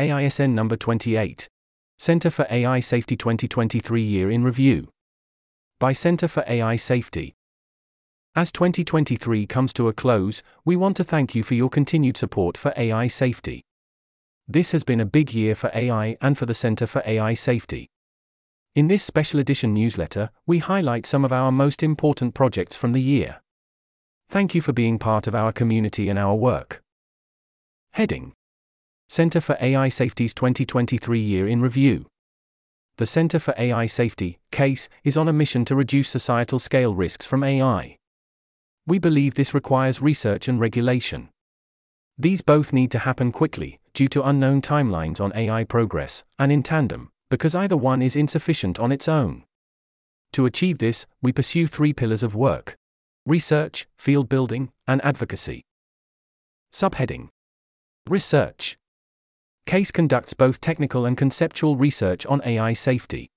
AISN number 28. Center for AI Safety 2023 Year in Review. By Center for AI Safety. As 2023 comes to a close, we want to thank you for your continued support for AI safety. This has been a big year for AI and for the Center for AI Safety. In this special edition newsletter, we highlight some of our most important projects from the year. Thank you for being part of our community and our work. Heading Center for AI Safety's 2023 Year in Review. The Center for AI Safety, CAIS, is on a mission to reduce societal scale risks from AI. We believe this requires research and regulation. These both need to happen quickly, due to unknown timelines on AI progress, and in tandem, because either one is insufficient on its own. To achieve this, we pursue three pillars of work research, field building, and advocacy. Subheading Research CAIS conducts both technical and conceptual research on AI safety.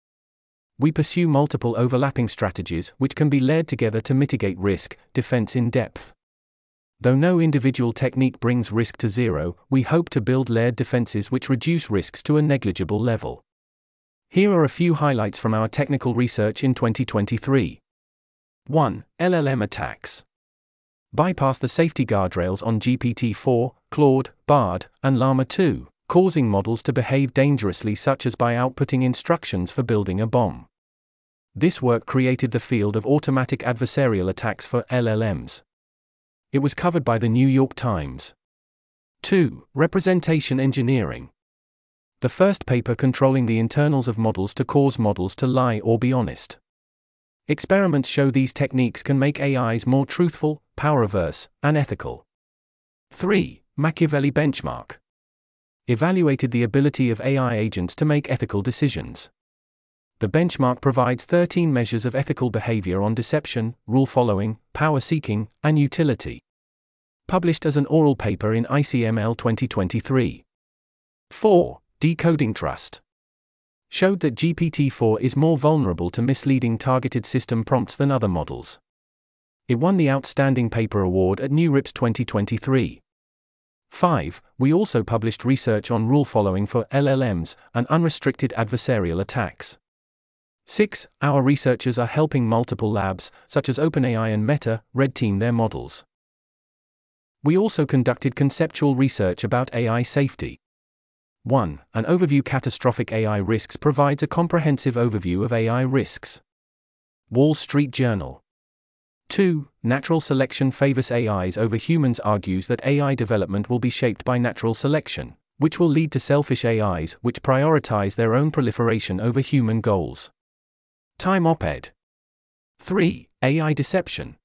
We pursue multiple overlapping strategies which can be layered together to mitigate risk, defense in depth. Though no individual technique brings risk to zero, we hope to build layered defenses which reduce risks to a negligible level. Here are a few highlights from our technical research in 2023. 1. LLM attacks. Bypass the safety guardrails on GPT 4, Claude, Bard, and Llama 2, causing models to behave dangerously, such as by outputting instructions for building a bomb. This work created the field of automatic adversarial attacks for LLMs. It was covered by the New York Times. 2. Representation engineering. The first paper controlling the internals of models to cause models to lie or be honest. Experiments show these techniques can make AIs more truthful, power averse, and ethical. 3. Machiavelli Benchmark Evaluated the ability of AI agents to make ethical decisions. The benchmark provides 13 measures of ethical behavior on deception, rule following, power seeking, and utility. Published as an oral paper in ICML 2023. 4. Decoding Trust showed that GPT 4 is more vulnerable to misleading targeted system prompts than other models. It won the Outstanding Paper Award at NeurIPS 2023. 5. We also published research on rule following for LLMs and unrestricted adversarial attacks. 6. Our researchers are helping multiple labs, such as OpenAI and Meta, red team their models. We also conducted conceptual research about AI safety. 1. An overview Catastrophic AI risks provides a comprehensive overview of AI risks. Wall Street Journal. 2. Natural selection favors AIs over humans argues that AI development will be shaped by natural selection, which will lead to selfish AIs which prioritize their own proliferation over human goals. Time op ed. 3. AI deception.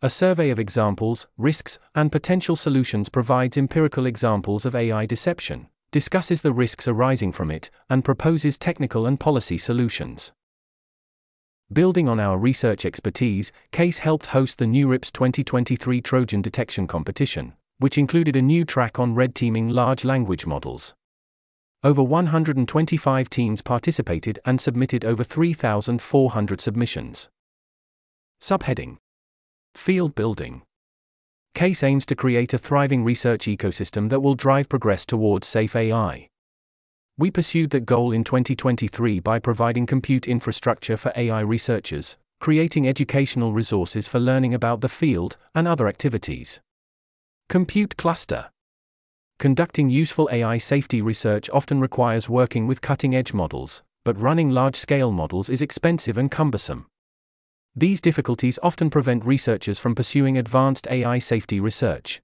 A survey of examples, risks, and potential solutions provides empirical examples of AI deception discusses the risks arising from it, and proposes technical and policy solutions. Building on our research expertise, CAIS helped host the NeurIPS 2023 Trojan Detection Competition, which included a new track on red teaming large language models. Over 125 teams participated and submitted over 3,400 submissions. Subheading Field Building CAIS aims to create a thriving research ecosystem that will drive progress towards safe AI. We pursued that goal in 2023 by providing compute infrastructure for AI researchers, creating educational resources for learning about the field, and other activities. Compute Cluster Conducting useful AI safety research often requires working with cutting edge models, but running large scale models is expensive and cumbersome. These difficulties often prevent researchers from pursuing advanced AI safety research.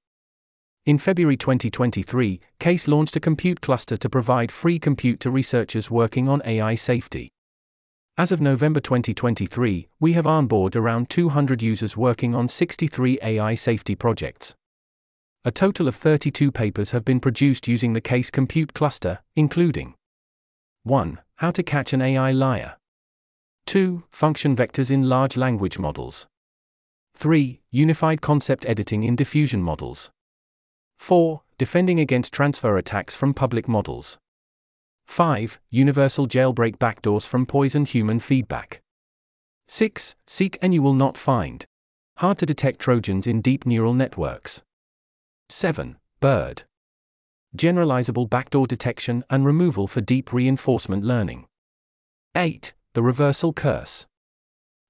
In February 2023, CAIS launched a compute cluster to provide free compute to researchers working on AI safety. As of November 2023, we have on board around 200 users working on 63 AI safety projects. A total of 32 papers have been produced using the CAIS compute cluster, including 1. How to catch an AI liar. 2. Function vectors in large language models. 3. Unified concept editing in diffusion models. 4. Defending against transfer attacks from public models. 5. Universal jailbreak backdoors from poisoned human feedback. 6. Seek and you will not find. Hard to detect Trojans in deep neural networks. 7. Bird. generalizable backdoor detection and removal for deep reinforcement learning. 8. The reversal curse.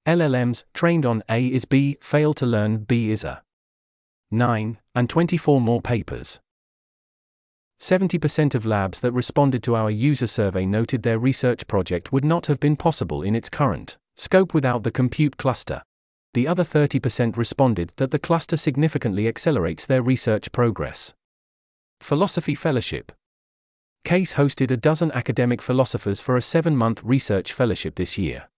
LLMs trained on A is B fail to learn B is A. 9, and 24 more papers. 70% of labs that responded to our user survey noted their research project would not have been possible in its current scope without the compute cluster. The other 30% responded that the cluster significantly accelerates their research progress. Philosophy Fellowship CAIS hosted a dozen academic philosophers for a seven month research fellowship this year.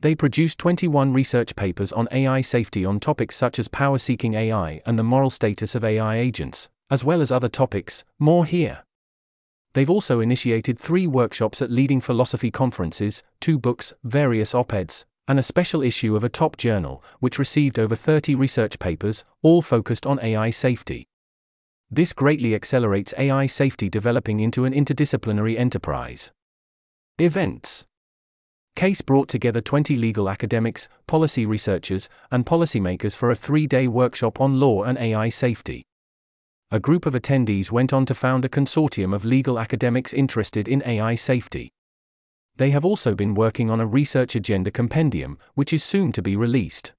They produced 21 research papers on AI safety on topics such as power seeking AI and the moral status of AI agents, as well as other topics, more here. They've also initiated three workshops at leading philosophy conferences, two books, various op eds, and a special issue of a top journal, which received over 30 research papers, all focused on AI safety. This greatly accelerates AI safety developing into an interdisciplinary enterprise. Events CAIS brought together 20 legal academics, policy researchers, and policymakers for a three day workshop on law and AI safety a group of attendees went on to found a consortium of legal academics interested in AI safety. They have also been working on a research agenda compendium, which is soon to be released.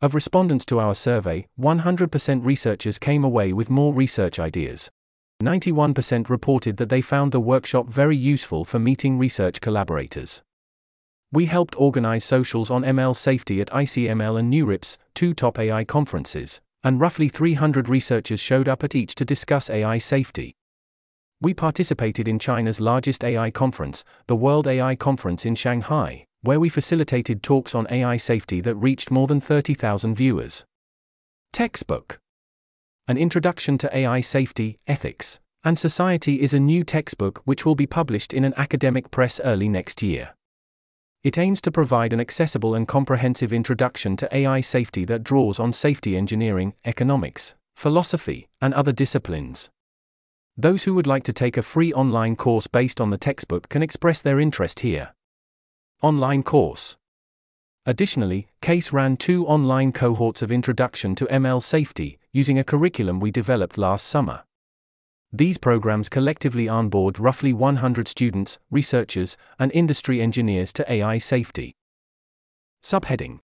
Of respondents to our survey, 100% researchers came away with more research ideas. 91% reported that they found the workshop very useful for meeting research collaborators. We helped organize socials on ML safety at ICML and NeurIPS, two top AI conferences and roughly 300 researchers showed up at each to discuss AI safety. We participated in China's largest AI conference, the World AI Conference in Shanghai, where we facilitated talks on AI safety that reached more than 30,000 viewers. Textbook An Introduction to AI Safety, Ethics, and Society is a new textbook which will be published in an academic press early next year. It aims to provide an accessible and comprehensive introduction to AI safety that draws on safety engineering, economics, philosophy, and other disciplines. Those who would like to take a free online course based on the textbook can express their interest here. Online course. Additionally, CAIS ran two online cohorts of Introduction to ML Safety, using a curriculum we developed last summer. These programs collectively onboard roughly 100 students, researchers, and industry engineers to AI safety. Subheading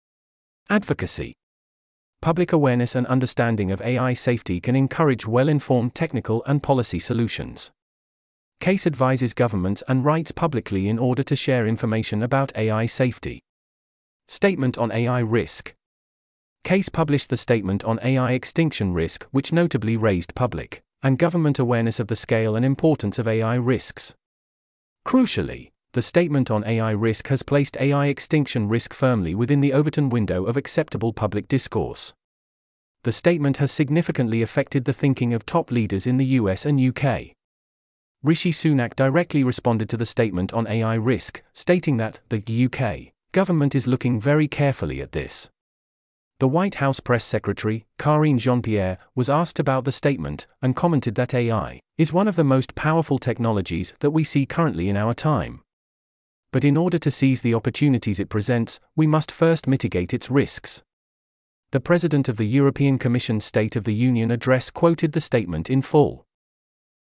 Advocacy Public awareness and understanding of AI safety can encourage well informed technical and policy solutions. CAIS advises governments and writes publicly in order to share information about AI safety. Statement on AI risk. CAIS published the statement on AI extinction risk, which notably raised public and government awareness of the scale and importance of AI risks. Crucially, the statement on AI risk has placed AI extinction risk firmly within the Overton window of acceptable public discourse. The statement has significantly affected the thinking of top leaders in the US and UK. Rishi Sunak directly responded to the statement on AI risk, stating that the UK government is looking very carefully at this. The White House press secretary, Karine Jean Pierre, was asked about the statement and commented that AI is one of the most powerful technologies that we see currently in our time. But in order to seize the opportunities it presents, we must first mitigate its risks. The President of the European Commission State of the Union address quoted the statement in full.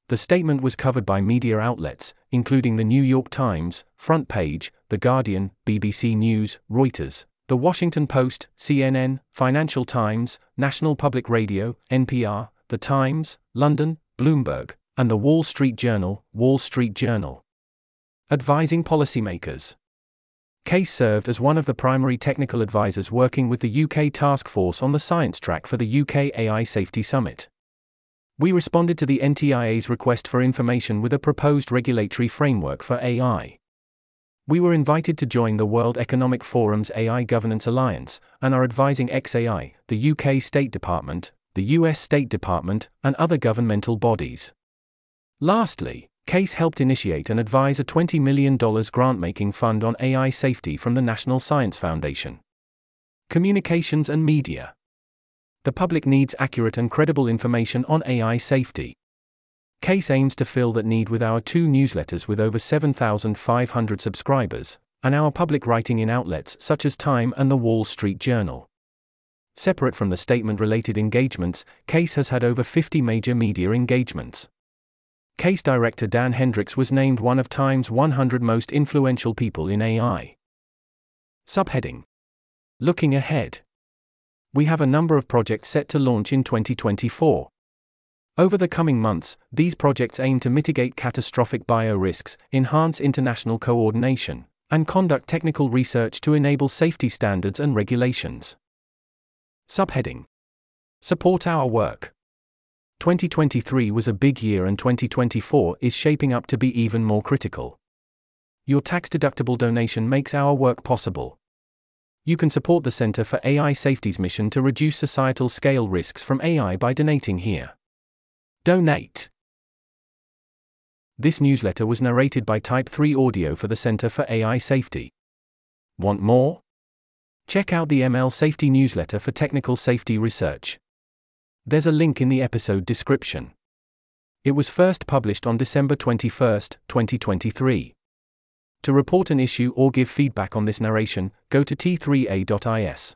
The statement was covered by media outlets, including the New York Times, Front Page, The Guardian, BBC News, Reuters, the Washington Post, CNN, Financial Times, National Public Radio, NPR, The Times, London, Bloomberg, and the Wall Street Journal, Wall Street Journal. Advising policymakers. CAIS served as one of the primary technical advisors working with the UK task force on the science track for the UK AI Safety Summit. We responded to the NTIA's request for information with a proposed regulatory framework for AI. We were invited to join the World Economic Forum's AI Governance Alliance and are advising XAI, the UK State Department, the US State Department, and other governmental bodies. Lastly, CAIS helped initiate and advise a $20 million grant making fund on AI safety from the National Science Foundation. Communications and Media. The public needs accurate and credible information on AI safety. CAIS aims to fill that need with our two newsletters with over 7,500 subscribers, and our public writing in outlets such as Time and the Wall Street Journal. Separate from the statement related engagements, CAIS has had over 50 major media engagements. CAIS director Dan Hendrycks was named one of Time's 100 most influential people in AI. Subheading Looking ahead. We have a number of projects set to launch in 2024. Over the coming months, these projects aim to mitigate catastrophic bio risks, enhance international coordination, and conduct technical research to enable safety standards and regulations. Subheading Support our work. 2023 was a big year and 2024 is shaping up to be even more critical. Your tax deductible donation makes our work possible. You can support the Center for AI Safety's mission to reduce societal scale risks from AI by donating here. Donate. This newsletter was narrated by Type 3 Audio for the Center for AI Safety. Want more? Check out the ML Safety newsletter for technical safety research. There's a link in the episode description. It was first published on December 21, 2023. To report an issue or give feedback on this narration, go to t3a.is.